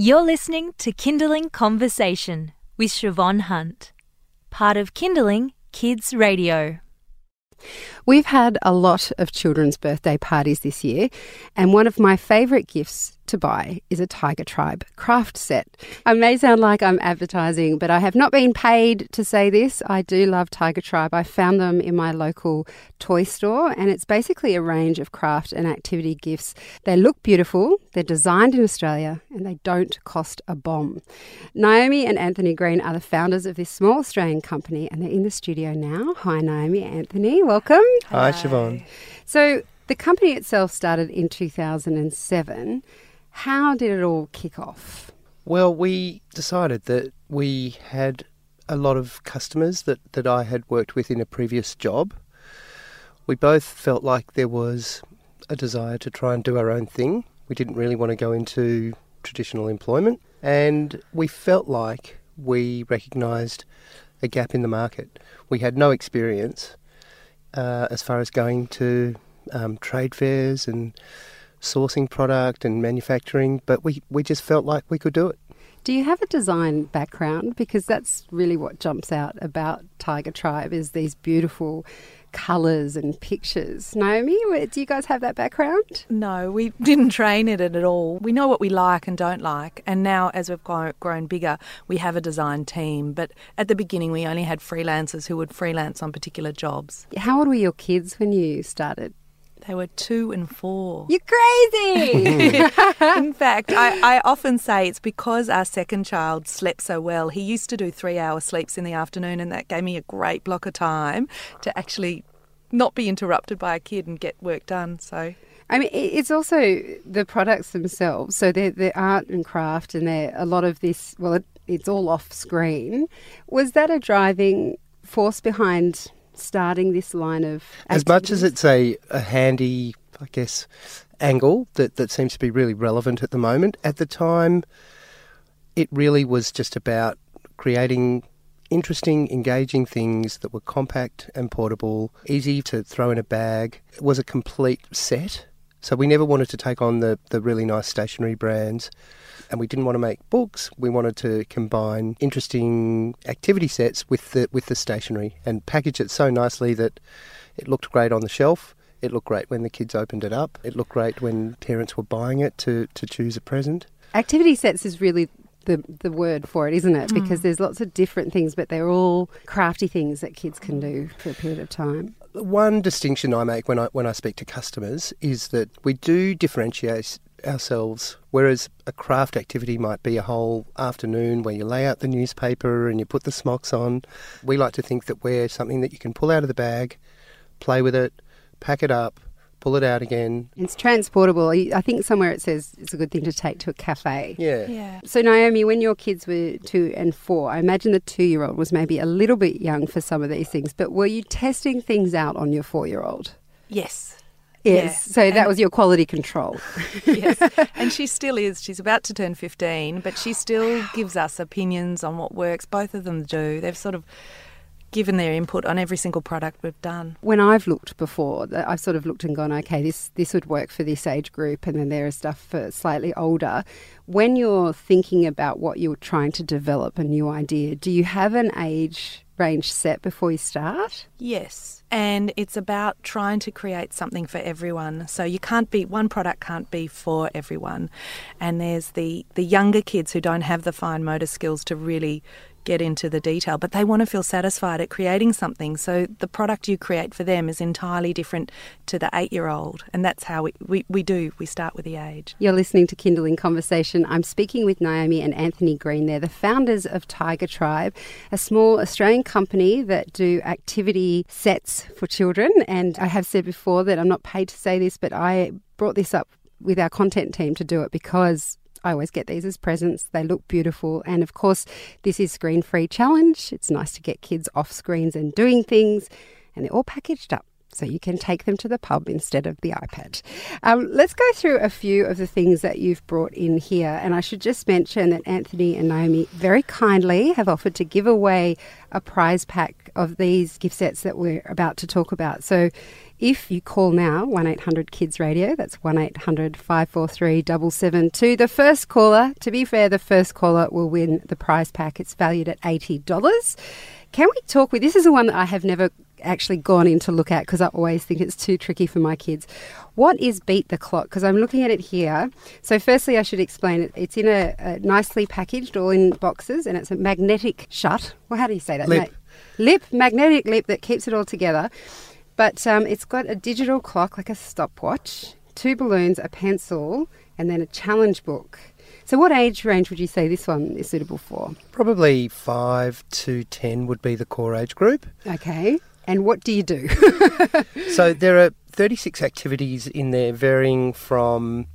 You're listening to Kinderling Conversation with Shevonne Hunt, part of Kinderling Kids Radio. We've had a lot of children's birthday parties this year, and one of my favourite gifts to buy is a Tiger Tribe craft set. I may sound like I'm advertising, but I have not been paid to say this. I do love Tiger Tribe. I found them in my local toy store, and it's basically a range of craft and activity gifts. They look beautiful, they're designed in Australia, and they don't cost a bomb. Naomi and Anthony Green are the founders of this small Australian company, and they're in the studio now. Hi, Naomi, Anthony, welcome. Hi, Shevonne. So, the company itself started in 2007. How did it all kick off? Well, we decided that we had a lot of customers that, that I had worked with in a previous job. We both felt like there was a desire to try and do our own thing. We didn't really want to go into traditional employment, and we felt like we recognised a gap in the market. We had no experience uh, as far as going to um, trade fairs and sourcing product and manufacturing, but we, we just felt like we could do it. Do you have a design background? Because that's really what jumps out about Tiger Tribe is these beautiful colours and pictures. Naomi, do you guys have that background? No, we didn't train in it at all. We know what we like and don't like, and now as we've grown bigger, we have a design team. But at the beginning, we only had freelancers who would freelance on particular jobs. How old were your kids when you started? They were two and four. You're crazy! In fact, I, I, often say it's because our second child slept so well. He used to do three hour sleeps in the afternoon, and that gave me a great block of time to actually not be interrupted by a kid and get work done. So. I mean, it's also the products themselves. So they're, they're art and craft, and they're a lot of this. Well, it, it's all off screen. Was that a driving force behind starting this line of activities? As much as it's a, a handy, I guess, angle that, that seems to be really relevant at the moment, at the time, it really was just about creating interesting, engaging things that were compact and portable, easy to throw in a bag. It was a complete set. So we never wanted to take on the, the really nice stationery brands and we didn't want to make books. We wanted to combine interesting activity sets with the with the stationery and package it so nicely that it looked great on the shelf. It looked great when the kids opened it up. It looked great when parents were buying it to, to choose a present. Activity sets is really the the word for it, isn't it? Mm. Because there's lots of different things, but they're all crafty things that kids can do for a period of time. One distinction I make when I when I speak to customers is that we do differentiate ourselves. Whereas a craft activity might be a whole afternoon where you lay out the newspaper and you put the smocks on, we like to think that we're something that you can pull out of the bag, play with it, pack it up, pull it out again. It's transportable. I think somewhere it says it's a good thing to take to a cafe. Yeah. Yeah. So, Naomi, when your kids were two and four, I imagine the two year old was maybe a little bit young for some of these things, but were you testing things out on your four year old? Yes. Yes. Yeah. So that And- was your quality control. yes. And she still is. She's about to turn 15, but she still gives us opinions on what works. Both of them do. They've sort of given their input on every single product we've done. when I've looked before, I've sort of looked and gone, okay, this this would work for this age group, and then there is stuff for slightly older. When you're thinking about what you're trying to develop a new idea, do you have an age range set before you start? Yes. And it's about trying to create something for everyone. So you can't be one product can't be for everyone. And there's the the younger kids who don't have the fine motor skills to really get into the detail, but they want to feel satisfied at creating something. So the product you create for them is entirely different to the 8-year-old, and that's how we, we, we do. We start with the age. You're listening to Kinderling Conversation. I'm speaking with Naomi and Anthony Green. They're the founders of Tiger Tribe, a small Australian company that do activity sets for children. And I have said before that I'm not paid to say this, but I brought this up with our content team to do it because I always get these as presents. They look beautiful. And of course, this is Screen Free Challenge. It's nice to get kids off screens and doing things. And they're all packaged up So you can take them to the pub instead of the iPad. Um, let's go through a few of the things that you've brought in here. And I should just mention that Anthony and Naomi very kindly have offered to give away a prize pack of these gift sets that we're about to talk about. So if you call now, 1 800 Kids Radio, that's 1 800 543 772, the first caller, to be fair, the first caller will win the prize pack. It's valued at $80. Can we talk with this? Is the one that I have never actually gone in to look at because I always think it's too tricky for my kids. What is Beat the Clock? Because I'm looking at it here. So, firstly, I should explain it. It's in a, a nicely packaged, all in boxes, and it's a magnetic shut. Well, how do you say that? Lip. Lip, magnetic lip that keeps it all together. But um, it's got a digital clock, like a stopwatch, two balloons, a pencil, and then a challenge book. So, what age range would you say this one is suitable for? Probably 5 to 10 would be the core age group. Okay. And what do you do? So there are 36 activities in there, varying from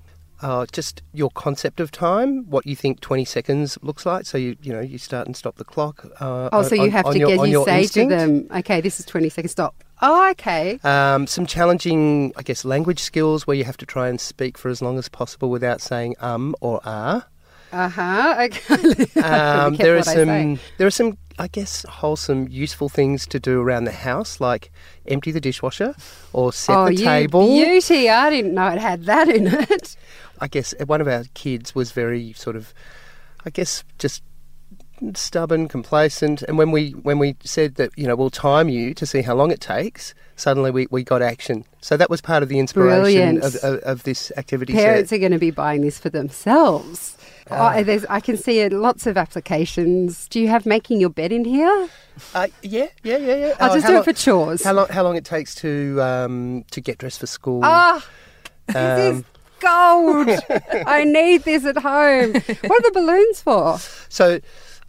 uh, just your concept of time, what you think 20 seconds looks like. So you you know you start and stop the clock. Uh, oh, so you have to your- get you say instinct. to them, okay, this is 20 seconds, stop. Oh, okay. Um, some challenging, I guess, language skills where you have to try and speak for as long as possible without saying um or ah. Uh huh. Okay. Um, there are careful what I some, there are some, I guess, wholesome, useful things to do around the house, like empty the dishwasher or set oh, the you table. beauty! I didn't know it had that in it. I guess uh, one of our kids was very sort of, I guess, just stubborn, complacent. And when we when we said that you know we'll time you to see how long it takes, suddenly we, we got action. So that was part of the inspiration of, of, of this activity Parents set. are going to be buying this for themselves. Ah. Oh, there's, I can see uh, lots of applications. Do you have making your bed in here? Uh, yeah, yeah, yeah, yeah. I'll Oh, just do lo- it for chores. How long? How long it takes to um, to get dressed for school? Ah, this is Um, gold. I need this at home. What are the balloons for? So,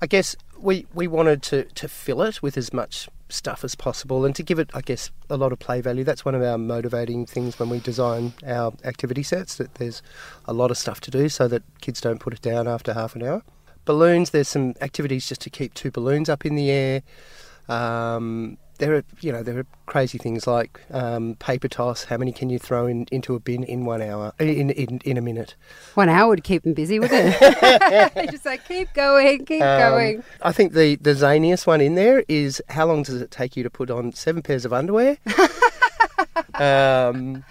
I guess we we wanted to to fill it with as much stuff as possible and to give it, I guess, a lot of play value. That's one of our motivating things when we design our activity sets. That there's a lot of stuff to do so that kids don't put it down after half an hour. Balloons. There's some activities just to keep two balloons up in the air. Um, there are, you know, there are crazy things like um, paper toss. How many can you throw in, into a bin in one hour? In in, in a minute. One hour would keep them busy, wouldn't it? just like keep going, keep Um, going. I think the the zaniest one in there is how long does it take you to put on seven pairs of underwear? um,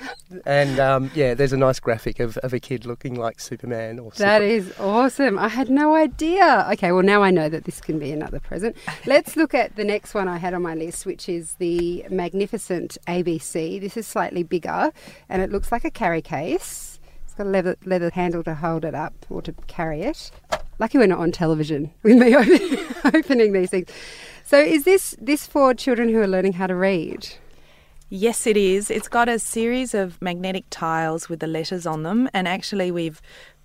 and um, yeah, there's a nice graphic of, of a kid looking like Superman or That Super- is awesome. I had no idea. Okay, well, now I know that this can be another present. Let's look at the next one I had on my list, which is the Magnificent ABC. This is slightly bigger and it looks like a carry case. It's got a leather, leather handle to hold it up or to carry it. Lucky we're not on television with me opening these things. So, is this this for children who are learning how to read? Yes, it is. It's got a series of magnetic tiles with the letters on them, and actually, we've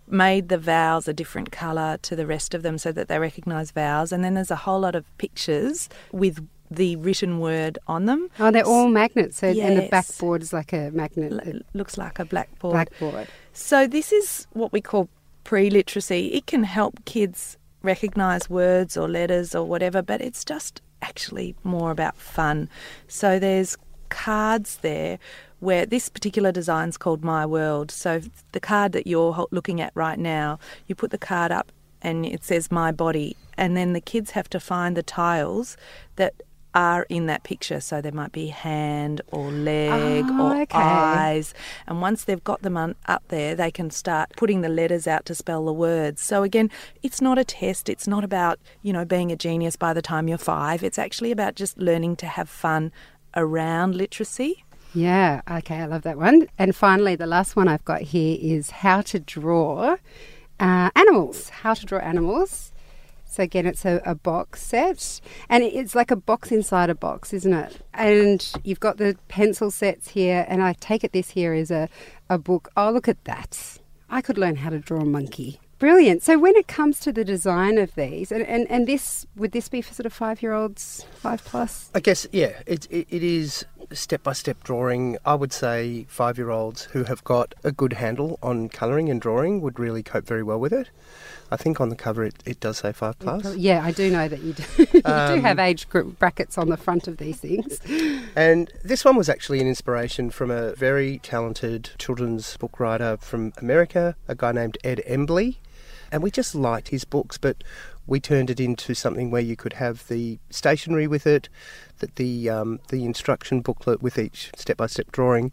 made the vowels a different colour to the rest of them so that they recognise vowels. And then there's a whole lot of pictures with the written word on them. Oh, they're all magnets, so, and the backboard is like a magnet L- looks like a blackboard. blackboard. So this is what we call pre-literacy. It can help kids recognise words or letters or whatever, but it's just actually more about fun. So there's cards there where this particular design's called My World. So the card that you're looking at right now, you put the card up and it says My Body, and then the kids have to find the tiles that are in that picture. So there might be hand or leg Oh, or okay. eyes. And once they've got them un- up there, they can start putting the letters out to spell the words. So again, it's not a test. It's not about, you know, being a genius by the time you're five. It's actually about just learning to have fun around literacy. Yeah, okay, I love that one. And finally, the last one I've got here is how to draw uh, animals. How to draw animals. So again, it's a, a box set, and it's like a box inside a box, isn't it? And you've got the pencil sets here, and I take it this here is a, a book. Oh, look at that! I could learn how to draw a monkey. Brilliant. So when it comes to the design of these, and, and, and this would this be for sort of five year olds, five plus? I guess yeah, it, it it is step by step drawing, I would say five year olds who have got a good handle on colouring and drawing would really cope very well with it. I think on the cover it, it does say five plus. Yeah, I do know that you do. you Um, do have age group brackets on the front of these things. And this one was actually an inspiration from a very talented children's book writer from America, a guy named Ed Emberley. And we just liked his books, but we turned it into something where you could have the stationery with it, that the um, the instruction booklet with each step by step drawing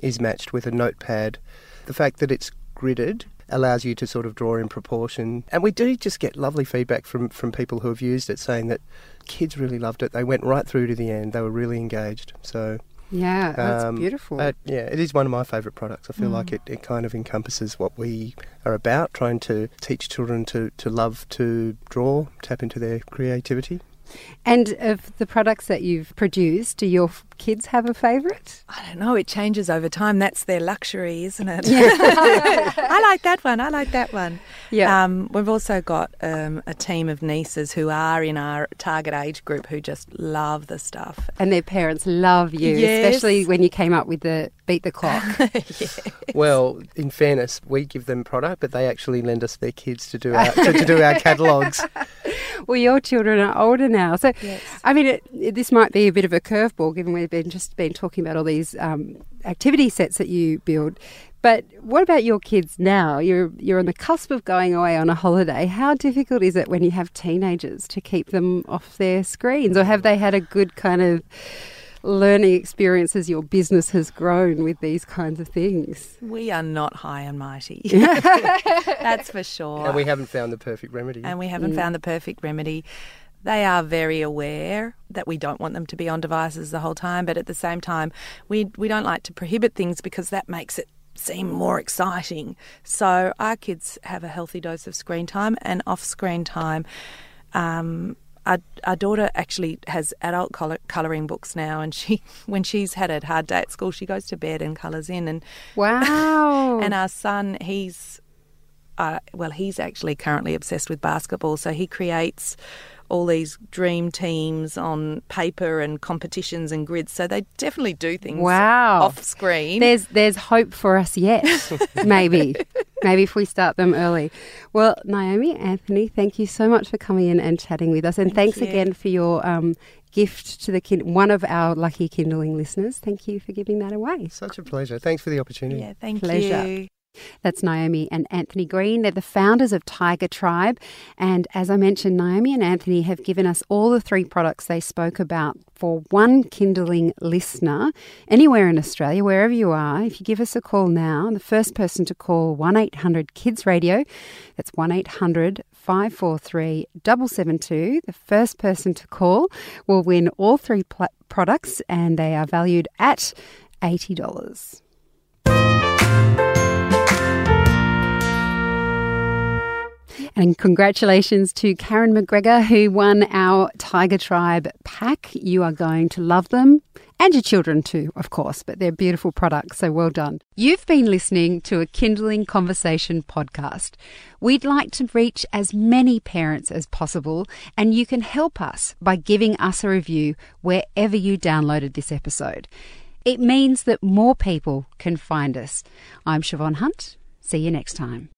is matched with a notepad. The fact that it's gridded allows you to sort of draw in proportion. And we do just get lovely feedback from, from people who have used it saying that kids really loved it. They went right through to the end. They were really engaged. So Yeah, that's um, beautiful. uh, yeah, it is one of my favourite products. I feel like it, it kind of encompasses what we are about, trying to teach children to, to love to draw, tap into their creativity. And of the products that you've produced, do your kids have a favourite? I don't know. It changes over time. That's their luxury, isn't it? I like that one. I like that one. Yeah. Um, we've also got um, a team of nieces who are in our target age group who just love the stuff. And their parents love you, Yes. especially when you came up with the beat the clock. Well, in fairness, we give them product, but they actually lend us their kids to do our, to, to do our catalogues. Well, your children are older now, so Yes. I mean, it, it- this might be a bit of a curveball, given we've been just been talking about all these um, activity sets that you build. But what about your kids now? You're you're on the cusp of going away on a holiday. How difficult is it when you have teenagers to keep them off their screens, or have they had a good kind of learning experience as your business has grown with these kinds of things? We are not high and mighty. That's for sure. And we haven't found the perfect remedy. and we haven't found the perfect remedy. They are very aware that we don't want them to be on devices the whole time, but at the same time, we we don't like to prohibit things because that makes it seem more exciting. So our kids have a healthy dose of screen time and off-screen time. Um, our, our daughter actually has adult colour, colouring books now, and she, when she's had a hard day at school, she goes to bed and colours in. And Wow! and our son, he's uh, well, he's actually currently obsessed with basketball, so he creates all these dream teams on paper and competitions and grids. So they definitely do things Wow. off screen. There's there's hope for us yet. maybe. Maybe if we start them early. Well, Naomi, Anthony, thank you so much for coming in and chatting with us. And thanks you. again for your um, gift to the kin- one of our lucky Kinderling listeners. Thank you for giving that away. Such a pleasure. Thanks for the opportunity. yeah, thank Pleasure. you. That's Naomi and Anthony Green. They're the founders of Tiger Tribe. And as I mentioned, Naomi and Anthony have given us all the three products they spoke about for one Kinderling listener anywhere in Australia, wherever you are. If you give us a call now, the first person to call 1 800 Kids Radio, that's 1 800 543 772. The first person to call will win all three pl- products, and they are valued at $80. And congratulations to Karen McGregor, who won our Tiger Tribe pack. You are going to love them. And your children too, of course, but they're beautiful products, so well done. You've been listening to a Kinderling Conversation podcast. We'd like to reach as many parents as possible, and you can help us by giving us a review wherever you downloaded this episode. It means that more people can find us. I'm Shevonne Hunt. See you next time.